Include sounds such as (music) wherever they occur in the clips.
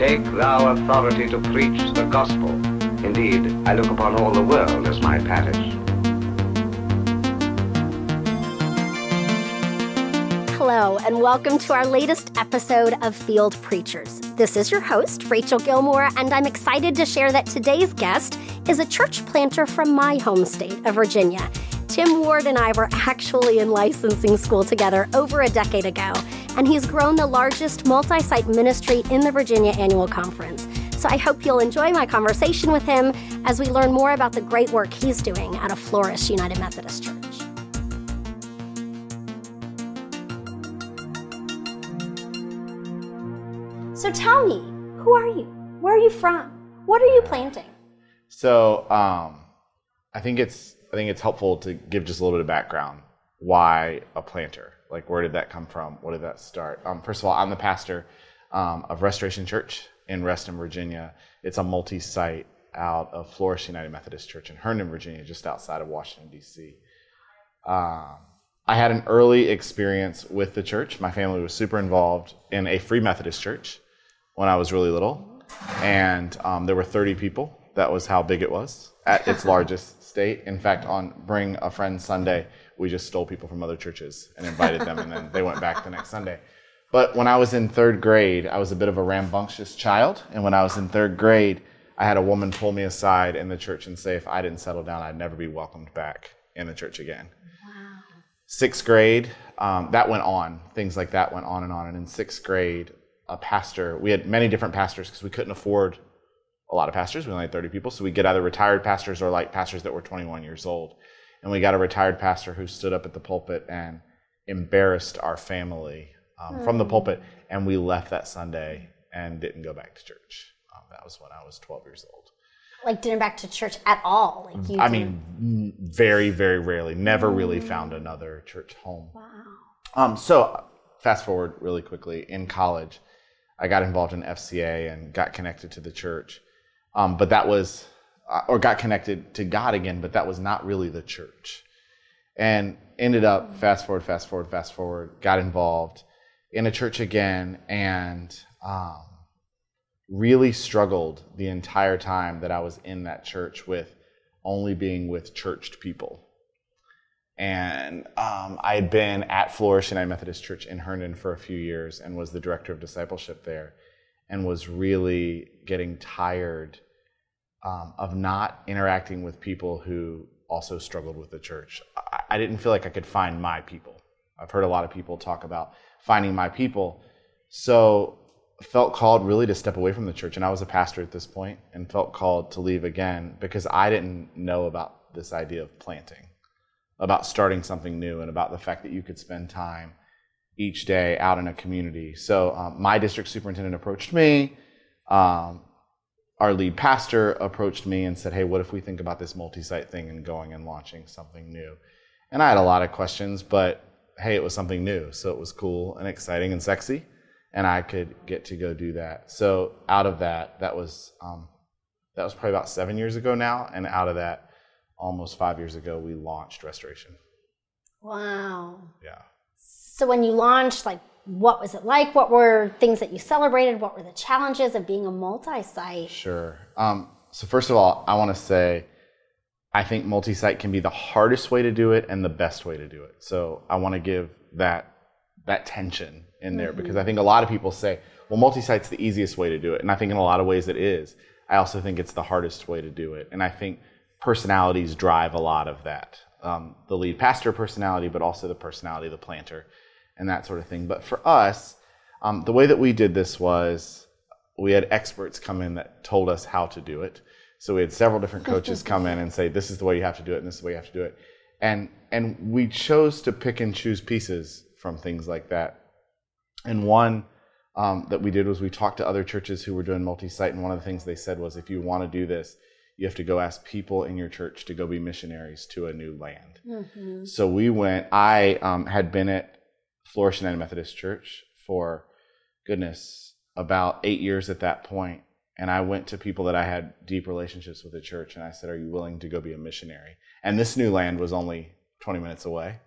Take thou authority to preach the gospel. Indeed, I look upon all the world as my parish. Hello, and welcome to our latest episode of Field Preachers. This is your host, Rachel Gilmore, and I'm excited to share that today's guest is a church planter from my home state of Virginia. Tim Ward and I were actually in licensing school together over a decade ago, and he's grown the largest multi site ministry in the Virginia Annual Conference. So I hope you'll enjoy my conversation with him as we learn more about the great work he's doing at a Flourish United Methodist Church. So tell me, who are you? Where are you from? What are you planting? So um, I think it's I think it's helpful to give just a little bit of background. Why a planter? Like, where did that come from? What did that start? Um, first of all, I'm the pastor um, of Restoration Church in Reston, Virginia. It's a multi-site out of Flourish United Methodist Church in Herndon, Virginia, just outside of Washington D.C. Um, I had an early experience with the church. My family was super involved in a Free Methodist church when I was really little, and um, there were 30 people. That was how big it was at its (laughs) largest state. In fact, on Bring a Friend Sunday, we just stole people from other churches and invited them, and then they went back the next Sunday. But when I was in third grade, I was a bit of a rambunctious child. And when I was in third grade, I had a woman pull me aside in the church and say if I didn't settle down, I'd never be welcomed back in the church again. Wow. Sixth grade, um, that went on. Things like that went on and on. And in sixth grade, a pastor, we had many different pastors because we couldn't afford a lot of pastors. We only had 30 people. So we get either retired pastors or like pastors that were 21 years old. And we got a retired pastor who stood up at the pulpit and embarrassed our family um, mm. from the hmm. pulpit. And we left that Sunday and didn't go back to church. Um, that was when I was 12 years old. Like didn't back to church at all? Like you I didn't... mean, very, very rarely. Never mm. really found another church home. Wow. Um, so fast forward really quickly in college, I got involved in FCA and got connected to the church. Um, but that was, or got connected to God again, but that was not really the church. And ended up, fast forward, fast forward, fast forward, got involved in a church again and um, really struggled the entire time that I was in that church with only being with churched people. And um, I had been at Flourish United Methodist Church in Herndon for a few years and was the director of discipleship there and was really getting tired um, of not interacting with people who also struggled with the church. I, I didn't feel like I could find my people. I've heard a lot of people talk about finding my people. So felt called really to step away from the church and I was a pastor at this point and felt called to leave again because I didn't know about this idea of planting, about starting something new and about the fact that you could spend time each day out in a community. So um, my district superintendent approached me. Um, our lead pastor approached me and said, "Hey, what if we think about this multi-site thing and going and launching something new?" And I had a lot of questions, but hey, it was something new, so it was cool and exciting and sexy, and I could get to go do that. So out of that, that was um, that was probably about seven years ago now, and out of that, almost five years ago, we launched Restoration. Wow. Yeah. So when you launched, like, what was it like? What were things that you celebrated? What were the challenges of being a multi-site? Sure. Um, so first of all, I want to say, I think multi-site can be the hardest way to do it and the best way to do it. So I want to give that that tension in there mm-hmm. because I think a lot of people say, well, multi-site's the easiest way to do it, and I think in a lot of ways it is. I also think it's the hardest way to do it, and I think personalities drive a lot of that. Um, the lead pastor personality, but also the personality of the planter and that sort of thing. But for us, um, the way that we did this was we had experts come in that told us how to do it. So we had several different coaches (laughs) come in and say, "This is the way you have to do it, and this is the way you have to do it." And and we chose to pick and choose pieces from things like that. And one um, that we did was we talked to other churches who were doing multi-site, and one of the things they said was, if you want to do this, you have to go ask people in your church to go be missionaries to a new land. Mm-hmm. So we went. I um, had been at Flourish United Methodist Church for goodness about eight years at that point, and I went to people that I had deep relationships with the church, and I said, "Are you willing to go be a missionary?" And this new land was only 20 minutes away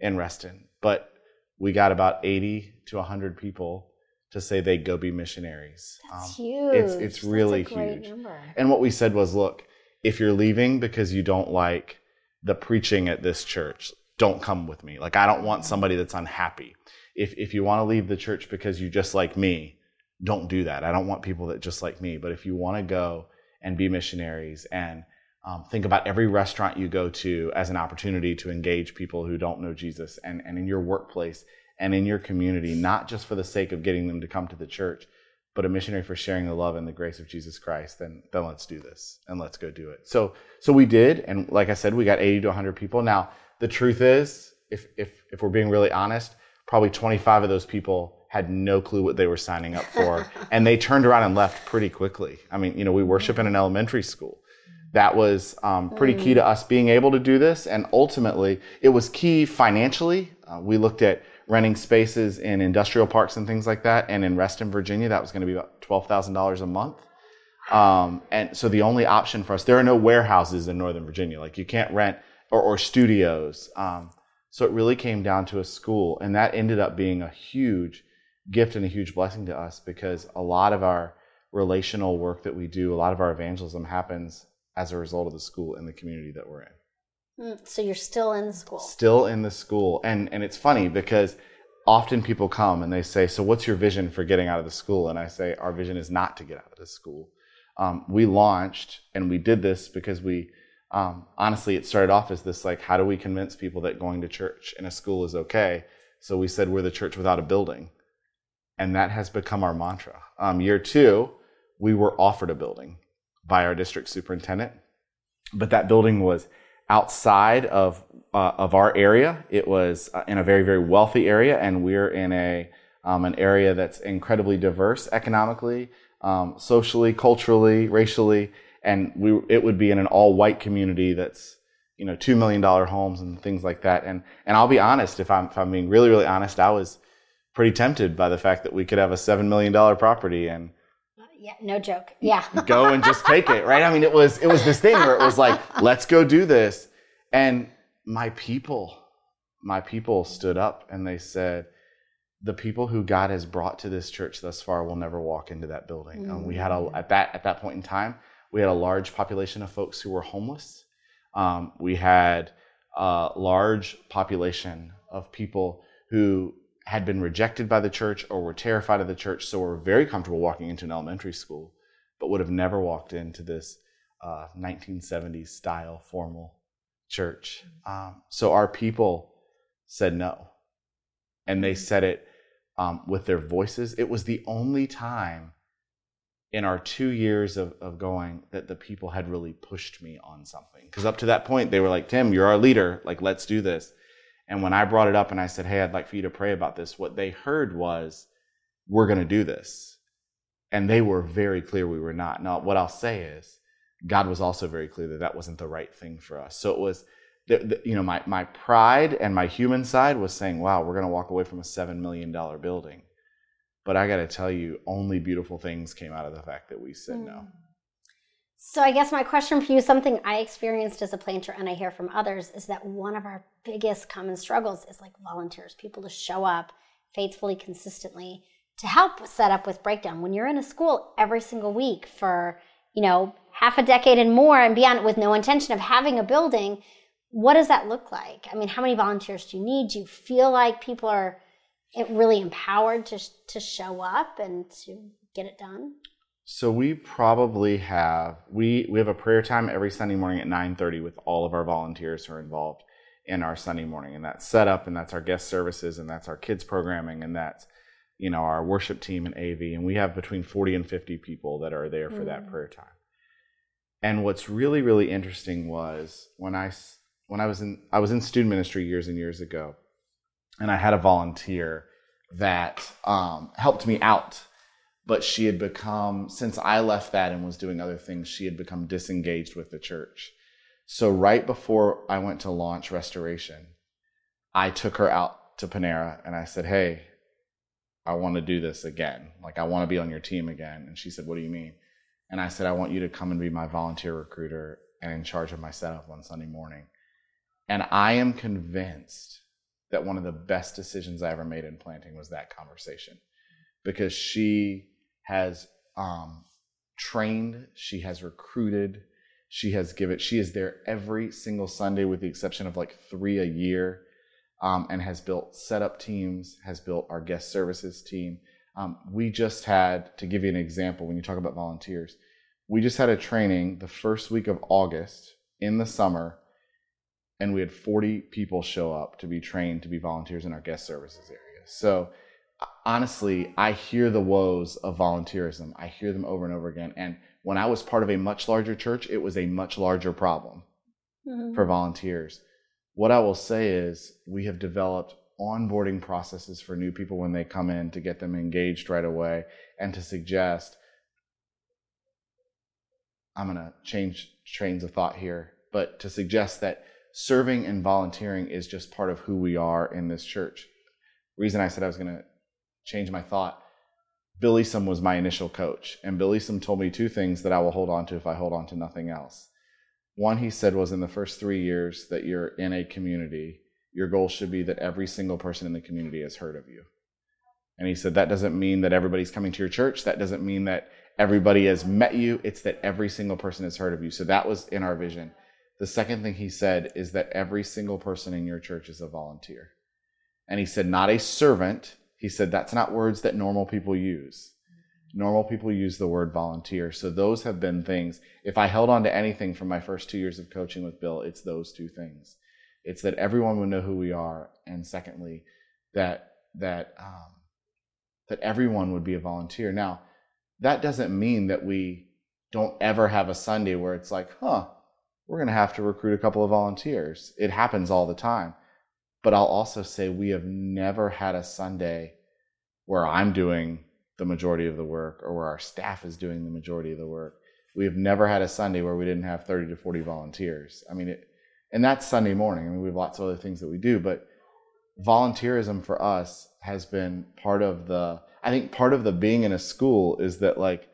in Reston, but we got about 80 to 100 people to say they'd go be missionaries. That's Um, huge. it's- it's really huge. Number. And what we said was, look, if you're leaving because you don't like the preaching at this church, don't come with me. Like I don't want somebody that's unhappy. If if you want to leave the church because you just like me, don't do that. I don't want people that just like me. But if you want to go and be missionaries and um, think about every restaurant you go to as an opportunity to engage people who don't know Jesus and, and in your workplace and in your community, not just for the sake of getting them to come to the church, but a missionary for sharing the love and the grace of Jesus Christ, then then let's do this and let's go do it. So so we did, and like I said, we got 80 to 100 people. Now the truth is, if if if we're being really honest, probably 25 of those people had no clue what they were signing up for, (laughs) and they turned around and left pretty quickly. I mean, you know, we worship in an elementary school. That was um, pretty key to us being able to do this, and ultimately, it was key financially. Uh, we looked at renting spaces in industrial parks and things like that. And in Reston, Virginia, that was going to be about $12,000 a month. Um, and so the only option for us, there are no warehouses in Northern Virginia. Like you can't rent or, or studios. Um, so it really came down to a school. And that ended up being a huge gift and a huge blessing to us because a lot of our relational work that we do, a lot of our evangelism happens as a result of the school and the community that we're in Mm, So you're still in the school. still in the school and and it's funny because often people come and they say so what's your vision for getting out of the school and i say our vision is not to get out of the school um, we launched and we did this because we um, honestly it started off as this like how do we convince people that going to church in a school is okay? So we said we're the church without a building. And that has become our mantra. Um, year two we were offered a building by our district superintendent but that building was outside of uh, of our area. It was uh, in a very very wealthy area, and we're in a um, an area that's incredibly diverse economically, um, socially, culturally, racially, and we it would be in an all white community that's you know two million dollar homes and things like that. And and I'll be honest, if I'm if I'm being really really honest, I was pretty tempted by the fact that we could have a seven million dollar property and uh, Yeah, no joke. Yeah. (laughs) go and just take it, right? I mean, it was it was this thing where it was like, let's go do this. And my people, my people stood up and they said, the people who God has brought to this church thus far will never walk into that building. And we had a mm. at that at that point in time, we had a large population of folks who were homeless. Um, we had a large population of people who had been rejected by the church or were terrified of the church, so were very comfortable walking into an elementary school, but would have never walked into this uh, 1970s style formal church. Um, so our people said no, and they said it um, with their voices. It was the only time in our two years of, of going that the people had really pushed me on something. Because up to that point, they were like, Tim, you're our leader. Like, let's do this. And when I brought it up and I said, hey, I'd like for you to pray about this, what they heard was, we're going to do this. And they were very clear we were not. Now, what I'll say is, God was also very clear that that wasn't the right thing for us. So it was, the, the, you know, my, my pride and my human side was saying, wow, we're going to walk away from a $7 million building. But I got to tell you, only beautiful things came out of the fact that we said no. Hmm. So I guess my question for you, something I experienced as a planter and I hear from others, is that one of our biggest common struggles is like volunteers, people to show up faithfully, consistently to help set up with breakdown. When you're in a school every single week for, you know, half a decade and more and beyond with no intention of having a building, what does that look like? I mean, how many volunteers do you need? Do you feel like people are really empowered to, to show up and to get it done? So we probably have we we have a prayer time every Sunday morning at 9:30 with all of our volunteers who are involved in our Sunday morning and that's set up and that's our guest services and that's our kids programming and that's you know our worship team and AV and we have between 40 and 50 people that are there for mm. that prayer time. And what's really really interesting was when I when I was in I was in student ministry years and years ago and I had a volunteer that um, helped me out. But she had become since i left that and was doing other things she had become disengaged with the church. So right before i went to launch restoration i took her out to panera and i said hey i want to do this again. Like i want to be on your team again. And she said what do you mean? And i said i want you to come and be my volunteer recruiter and in charge of my setup on sunday morning. And i am convinced that one of the best decisions i ever made in planting was that conversation because she has um, trained, she has recruited, she has given, she is there every single Sunday with the exception of like three a year, um, and has built setup teams, has built our guest services team. Um, we just had, to give you an example, when you talk about volunteers, we just had a training the first week of August in the summer, and we had 40 people show up to be trained to be volunteers in our guest services area. So, honestly, I hear the woes of volunteerism. I hear them over and over again. And when I was part of a much larger church, it was a much larger problem mm-hmm. for volunteers. What I will say is, we have developed onboarding processes for new people when they come in to get them engaged right away and to suggest I'm going to change trains of thought here, but to suggest that serving and volunteering is just part of who we are in this church. Reason I said I was going to change my thought. Billy Easom was my initial coach, and Billy Easom told me two things that I will hold on to if I hold on to nothing else. One, he said, was in the first three years that you're in a community, your goal should be that every single person in the community has heard of you. And he said, that doesn't mean that everybody's coming to your church. That doesn't mean that everybody has met you. It's that every single person has heard of you. So that was in our vision. The second thing he said is that every single person in your church is a volunteer. And he said, not a servant. He said, that's not words that normal people use. Normal people use the word volunteer. So those have been things. If I held on to anything from my first two years of coaching with Bill, it's those two things. It's that everyone would know who we are. And secondly, that, that, um, that everyone would be a volunteer. Now, that doesn't mean that we don't ever have a Sunday where it's like, huh, we're going to have to recruit a couple of volunteers. It happens all the time. But I'll also say we have never had a Sunday where I'm doing the majority of the work or where our staff is doing the majority of the work. We have never had a Sunday where we didn't have 30 to 40 volunteers. I mean, it, and that's Sunday morning. I mean, we have lots of other things that we do, but volunteerism for us has been part of the I think part of the being in a school is that like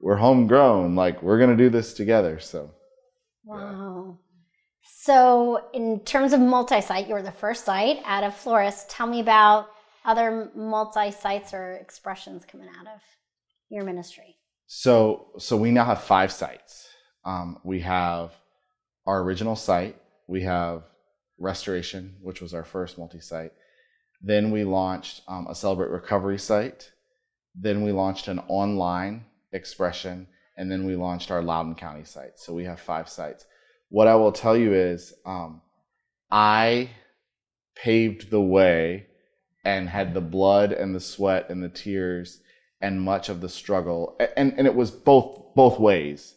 we're homegrown, like we're gonna do this together. So Wow. So in terms of multi-site, you're the first site out of Flourish. Tell me about other multi-sites or expressions coming out of your ministry. So so we now have five sites. Um, we have our original site, we have Restoration, which was our first multi-site. Then we launched um, a Celebrate Recovery site. Then we launched an online expression. And then we launched our Loudoun County site. So we have five sites. What I will tell you is um, I paved the way and had the blood and the sweat and the tears and much of the struggle. And, and it was both, both ways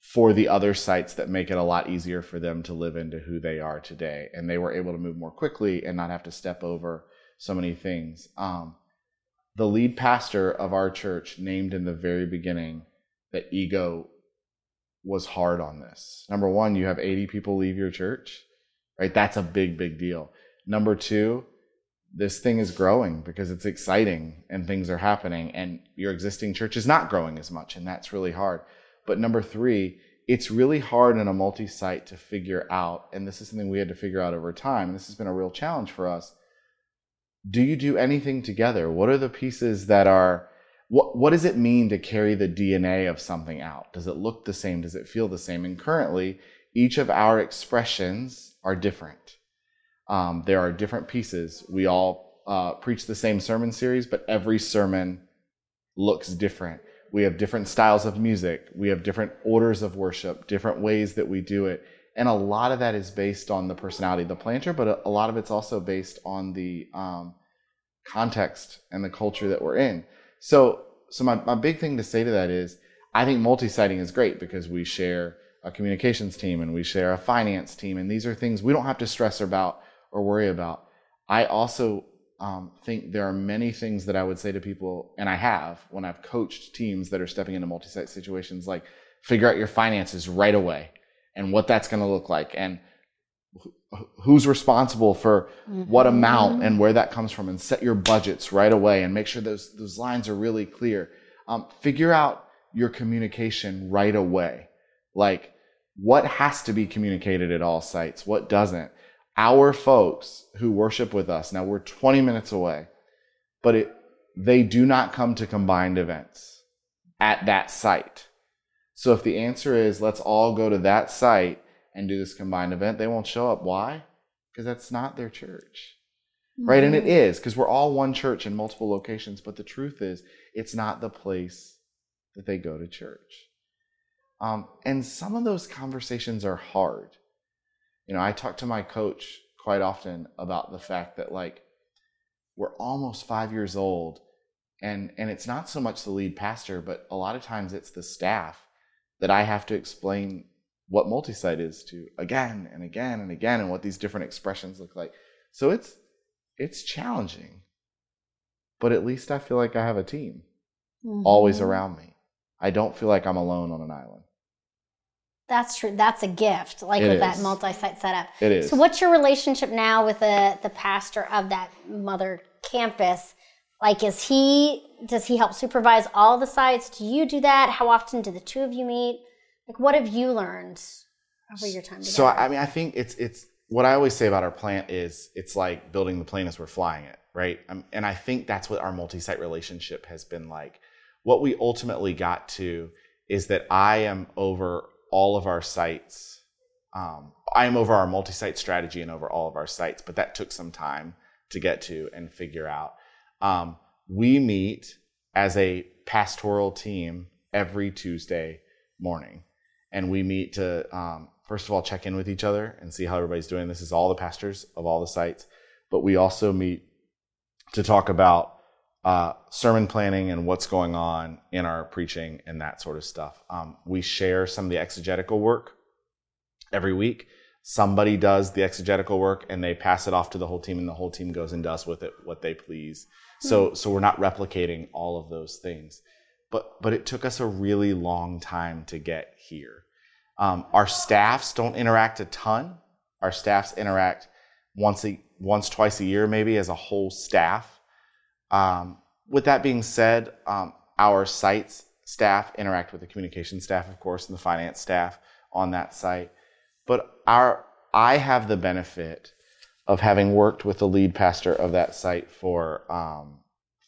for the other sites that make it a lot easier for them to live into who they are today. And they were able to move more quickly and not have to step over so many things. Um, the lead pastor of our church named in the very beginning that ego was hard on this. Number one, you have 80 people leave your church, right? That's a big, big deal. Number two, this thing is growing because it's exciting and things are happening, and your existing church is not growing as much, and that's really hard. But number three, it's really hard in a multi site to figure out, and this is something we had to figure out over time, this has been a real challenge for us do you do anything together? What are the pieces that are what what does it mean to carry the DNA of something out? Does it look the same? Does it feel the same? And currently, each of our expressions are different. Um, there are different pieces. We all uh, preach the same sermon series, but every sermon looks different. We have different styles of music. We have different orders of worship, different ways that we do it. And a lot of that is based on the personality of the planter, but a, lot of it's also based on the um, context and the culture that we're in. So, so my, my big thing to say to that is, I think multi-siting is great because we share a communications team and we share a finance team, and these are things we don't have to stress about or worry about. I also um, think there are many things that I would say to people, and I have when I've coached teams that are stepping into multi-site situations, like figure out your finances right away and what that's going to look like and who's responsible for mm-hmm. what amount and where that comes from and set your budgets right away and make sure those those lines are really clear um, figure out your communication right away like what has to be communicated at all sites what doesn't our folks who worship with us now we're 20 minutes away but it they do not come to combined events at that site. So if the answer is let's all go to that site and do this combined event, they won't show up. Why? Because that's not their church. Mm-hmm. Right? And it is because we're all one church in multiple locations, but the truth is it's not the place that they go to church. Um, and some of those conversations are hard. You know, I talk to my coach quite often about the fact that like we're almost five years old and and it's not so much the lead pastor but a lot of times it's the staff that i have to explain what multi-site is to again and again and again and what these different expressions look like so it's it's challenging but at least i feel like i have a team mm-hmm. always around me i don't feel like i'm alone on an island that's true. That's a gift, like it with is. that multi-site setup. It is. So, what's your relationship now with the the pastor of that mother campus? Like, is he does he help supervise all the sites? Do you do that? How often do the two of you meet? Like, what have you learned over your time? Together? So, I mean, I think it's it's what I always say about our plant is it's like building the plane as we're flying it, right? Um, and I think that's what our multi-site relationship has been like. What we ultimately got to is that I am over all of our sites. Um, I am over our multi site strategy and over all of our sites, but that took some time to get to and figure out. Um, we meet as a pastoral team every Tuesday morning. And we meet to, um, first of all, check in with each other and see how everybody's doing. This is all the pastors of all the sites. But we also meet to talk about uh, sermon planning and what's going on in our preaching and that sort of stuff. Um, we share some of the exegetical work every week. Somebody does the exegetical work and they pass it off to the whole team, and the whole team goes and does with it what they please. Mm-hmm. So, so we're not replicating all of those things, but but it took us a really long time to get here. Um, our staffs don't interact a ton. Our staffs interact once a once twice a year, maybe as a whole staff um, with that being said, um, our sites staff interact with the communication staff, of course, and the finance staff on that site. But our I have the benefit of having worked with the lead pastor of that site for um,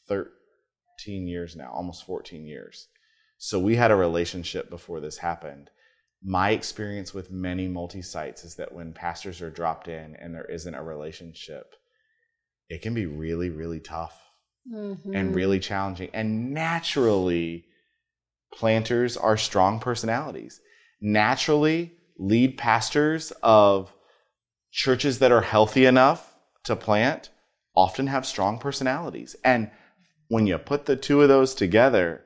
13 years now, almost 14 years. So we had a relationship before this happened. My experience with many multi sites is that when pastors are dropped in and there isn't a relationship, it can be really, really tough mm-hmm. and really challenging. And naturally, planters are strong personalities. Naturally, lead pastors of churches that are healthy enough to plant often have strong personalities. And when you put the two of those together,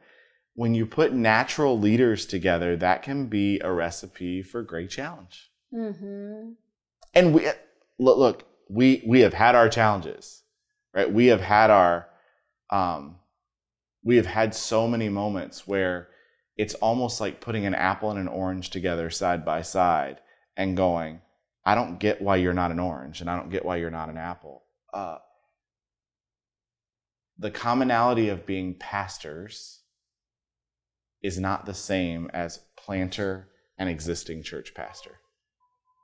when you put natural leaders together, that can be a recipe for great challenge. Mm-hmm. And we look, look, we we have had our challenges, right? We have had our um, we have had so many moments where it's almost like putting an apple and an orange together side by side and going, I don't get why you're not an orange and I don't get why you're not an apple. Uh, the commonality of being pastors is not the same as planter and existing church pastor.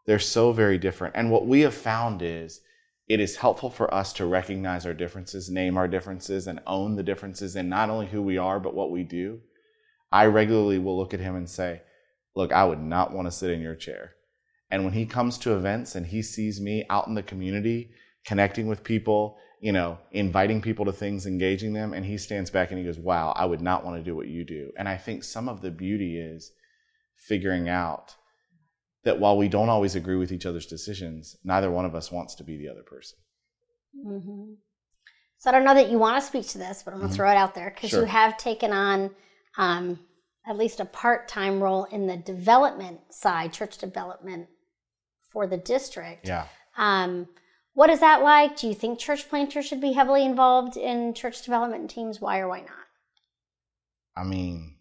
They're so very different. And what we have found is it is helpful for us to recognize our differences, name our differences, and own the differences in not only who we are, but what we do. I regularly will look at him and say, Look, I would not want to sit in your chair. And when he comes to events and he sees me out in the community, connecting with people, you know, inviting people to things, engaging them, and he stands back and he goes, Wow, I would not want to do what you do. And I think some of the beauty is figuring out that while we don't always agree with each other's decisions, neither one of us wants to be the other person. Mm-hmm. So I don't know that you want to speak to this, but I'm going to mm-hmm. throw it out there because sure. you have taken on um, at least a part time role in the development side, church development for the district. Yeah. Um, what is that like? Do you think church planters should be heavily involved in church development teams? Why or why not? I mean,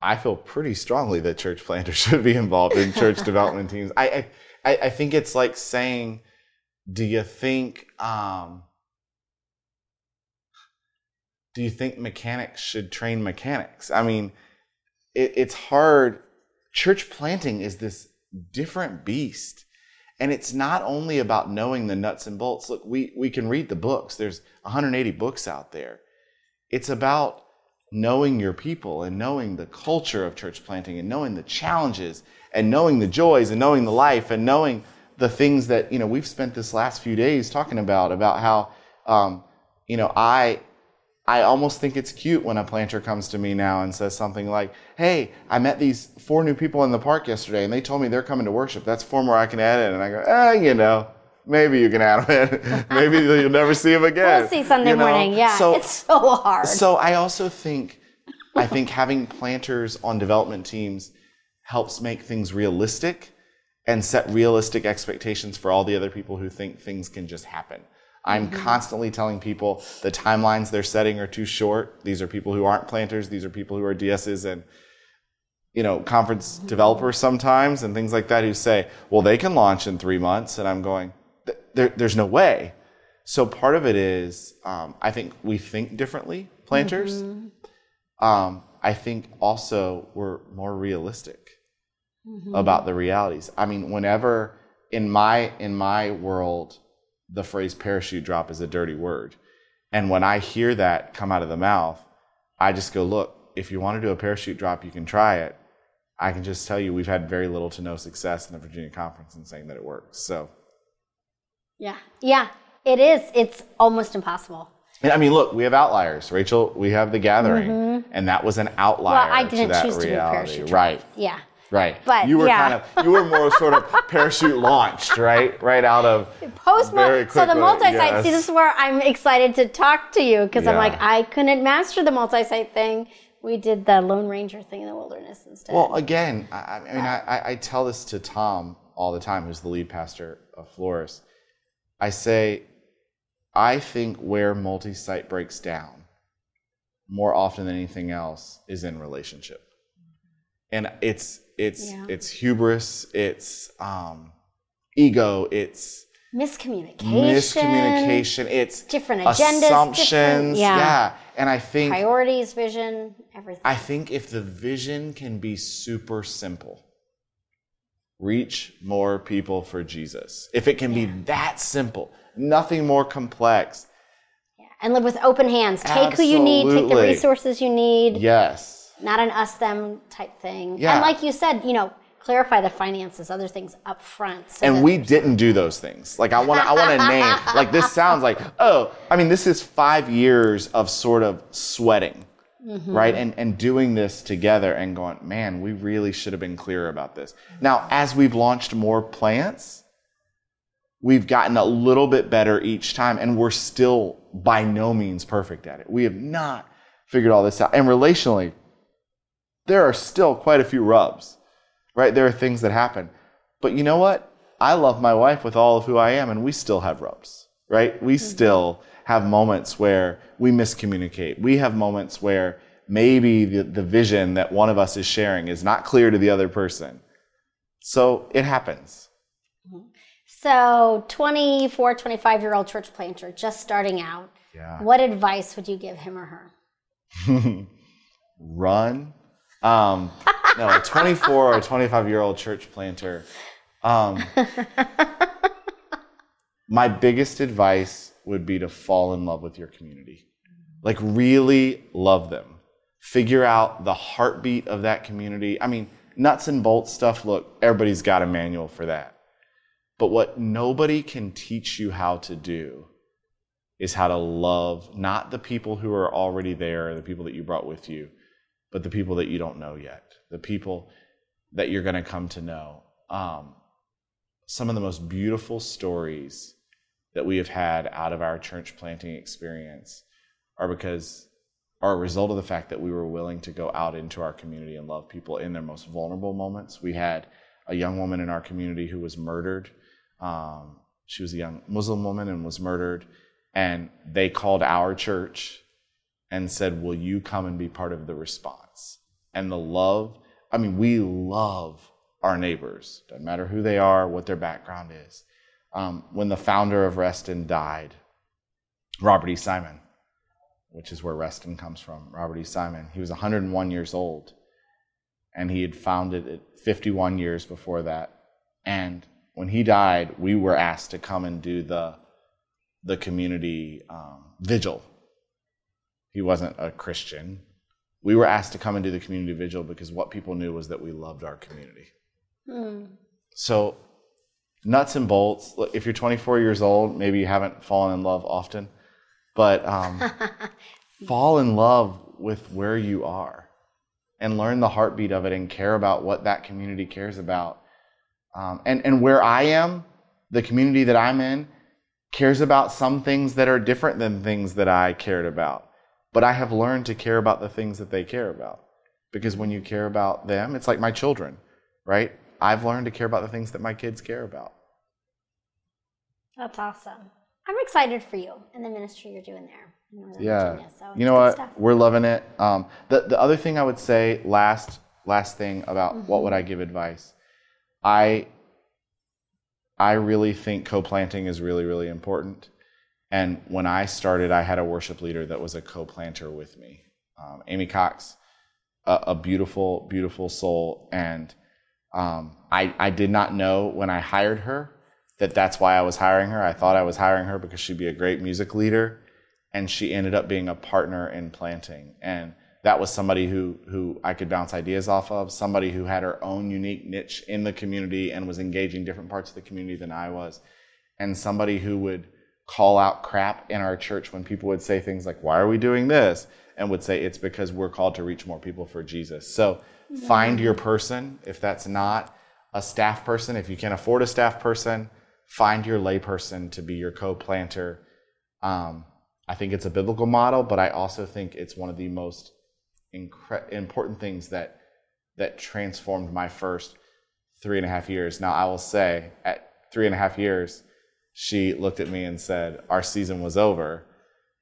I feel pretty strongly that church planters (laughs) should be involved in church (laughs) development teams. I, I, I think it's like saying, do you think, um, do you think mechanics should train mechanics? I mean, it, it's hard. Church planting is this different beast. And it's not only about knowing the nuts and bolts. Look, we, we can read the books. There's 180 books out there. it's about knowing your people and knowing the culture of church planting and knowing the challenges and knowing the joys and knowing the life and knowing the things that you know we've spent this last few days talking about about how um, you know I I almost think it's cute when a planter comes to me now and says something like, "Hey, I met these four new people in the park yesterday, and they told me they're coming to worship. That's four more I can add in." And I go, "Ah, you know, maybe you can add them in. (laughs) maybe you'll never see them again." We'll see Sunday you know? morning. Yeah, So, it's so hard. so I also think, I think having planters on development teams helps make things realistic and set realistic expectations for all the other people who think things can just happen. I'm constantly telling people the timelines they're setting are too short. These are people who aren't planters. These are people who are DSs and you know conference developers sometimes and things like that who say, "Well, they can launch in three months," and I'm going, there, "There's no way." So part of it is, um, I think we think differently, planters. Um, I think also we're more realistic about the realities. I mean, whenever in my in my world, the phrase parachute drop is a dirty word, and when I hear that come out of the mouth, I just go, look, if you want to do a parachute drop, you can try it. I can just tell you, we've had very little to no success in the Virginia conference in saying that it works. So, yeah, yeah, it is. It's almost impossible. and I mean, look, we have outliers. Rachel, we have the gathering, and that was an outlier. Mm-hmm. Well, I didn't to choose to do a parachute. drop. Right. Yeah. Right. But, you were yeah. kind of you were more sort of (laughs) parachute launched, right? Right out of Post Very so the multi-site. See, this is where I'm excited to talk to you because I'm like I couldn't master the multi-site thing. We did the Lone Ranger thing in the wilderness instead. Well, again, I, I mean, I, I- I tell this to Tom all the time, who's the lead pastor of Flourish. I say, I think where multi-site breaks down more often than anything else is in relationship, and it's it's Yeah. it's hubris, it's um, ego, it's miscommunication, miscommunication, it's different agendas, assumptions, different- yeah. and I think priorities, vision, everything. I think if the vision can be super simple, reach more people for Jesus. If it can be that simple, nothing more complex. Yeah. and live with open hands. Take who you need. Take the resources you need. Yes. Not an us them type thing. Yeah. And like you said, you know, clarify the finances, other things up front. so And we didn't do those things. Like I want to I want to (laughs) name like this sounds like, oh, I mean this is 5 years of sort of sweating. Mm-hmm. Right? And and doing this together and going, man, we really should have been clearer about this. Now, as we've launched more plants, we've gotten a little bit better each time and we're still by no means perfect at it. We have not figured all this out. And relationally, there are still quite a few rubs, right? There are things that happen. But you know what? I love my wife with all of who I am, and we still have rubs, right? We mm-hmm. still have moments where we miscommunicate. We have moments where maybe the, the vision that one of us is sharing is not clear to the other person. So it happens. Mm-hmm. So 24, 25 year old church planter just starting out. Yeah. What advice would you give him or her? (laughs) run. Um, no, a 24 or 25 year old church planter. Um, my biggest advice would be to fall in love with your community. Like, really love them. Figure out the heartbeat of that community. I mean, nuts and bolts stuff, look, everybody's got a manual for that. But what nobody can teach you how to do is how to love not the people who are already there, the people that you brought with you, but the people that you don't know yet, the people that you're going to come to know. Um, some of the most beautiful stories that we have had out of our church planting experience are because are a result of the fact that we were willing to go out into our community and love people in their most vulnerable moments. We had a young woman in our community who was murdered. Um, she was a young Muslim woman and was murdered. And they called our church and said, Will you come and be part of the response? And the love, I mean, we love our neighbors, doesn't matter who they are, what their background is. Um, when the founder of Reston died, Robert E. Simon, which is where Reston comes from, Robert E. Simon, he was 101 years old. And he had founded it 51 years before that. And when he died, we were asked to come and do the, the community um, vigil He wasn't a Christian. We were asked to come and do the community vigil because what people knew was that we loved our community. Mm. So, nuts and bolts. If you're 24 years old, maybe you haven't fallen in love often, but um, (laughs) fall in love with where you are and learn the heartbeat of it and care about what that community cares about. Um, and, and where I am, the community that I'm in, cares about some things that are different than things that I cared about. But I have learned to care about the things that they care about. Because when you care about them, it's like my children, right? I've learned to care about the things that my kids care about. That's awesome. I'm excited for you and the ministry you're doing there. yeah. Virginia, so you know what? Stuff. We're loving it. Um, the the other thing I would say, last last thing about mm-hmm. what would I give advice? I I really think co-planting is really really important. And when I started, I had a worship leader that was a co-planter with me, um, Amy Cox, a, a, beautiful beautiful soul. And um, I I did not know when I hired her that that's why I was hiring her. I thought I was hiring her because she'd be a great music leader, and she ended up being a partner in planting. And that was somebody who who I could bounce ideas off of, somebody who had her own unique niche in the community and was engaging different parts of the community than I was, and somebody who would call out crap in our church when people would say things like, "Why are we doing this?" and would say it's because we're called to reach more people for Jesus. So find your person if that's not a staff person, if you can't afford a staff person, find your layperson to be your co-planter. Um, I think it's a biblical model, but I also think it's one of the most incre- important things that that transformed my first three and a half years. Now, I will say, at three and a half years, she looked at me and said, "Our season was over,"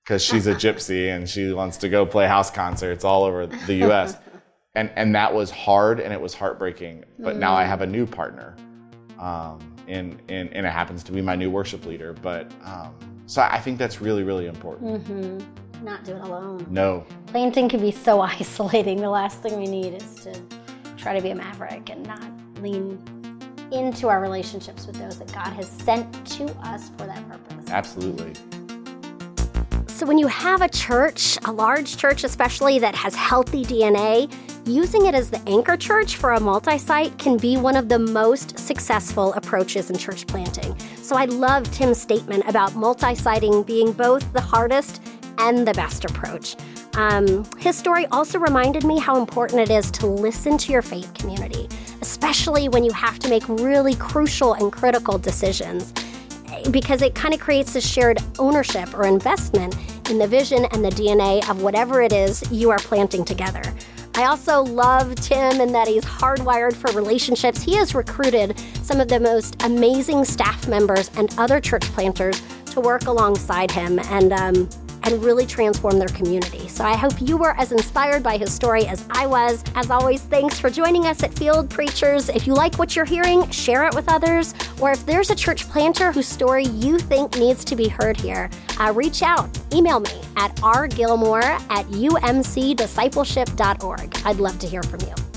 because she's a gypsy and she wants to go play house concerts all over the U.S. (laughs) and and that was hard and it was heartbreaking. But mm. now I have a new partner. Um, and, and, and it happens to be my new worship leader. But um, so I think that's really, really important. Mm-hmm. Not do it alone. No. Planting can be so (laughs) isolating. The last thing we need is to try to be a maverick and not lean into our relationships with those that God has sent to us for that purpose. Absolutely. So, when you have a church, a large church especially, that has healthy DNA, using it as the anchor church for a multi site can be one of the most successful approaches in church planting. So I love Tim's statement about multi siting being both the hardest and the best approach. Um, his story also reminded me how important it is to listen to your faith community, especially when you have to make really crucial and critical decisions, because it kind of creates a shared ownership or investment in the vision and the DNA of whatever it is you are planting together. I also love Tim and that he's hardwired for relationships. He has recruited some of the most amazing staff members and other church planters to work alongside him. And um, and really transform their community. So I hope you were as inspired by his story as I was. As always, thanks for joining us at Field Preachers. If you like what you're hearing, share it with others. Or if there's a church planter whose story you think needs to be heard here, uh, reach out. Email me at rgilmore at umcdiscipleship.org. I'd love to hear from you.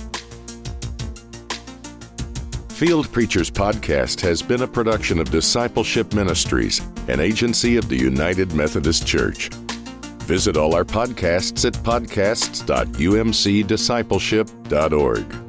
Field Preachers Podcast has been a production of Discipleship Ministries, an agency of the United Methodist Church. Visit all our podcasts at podcasts.umcdiscipleship.org.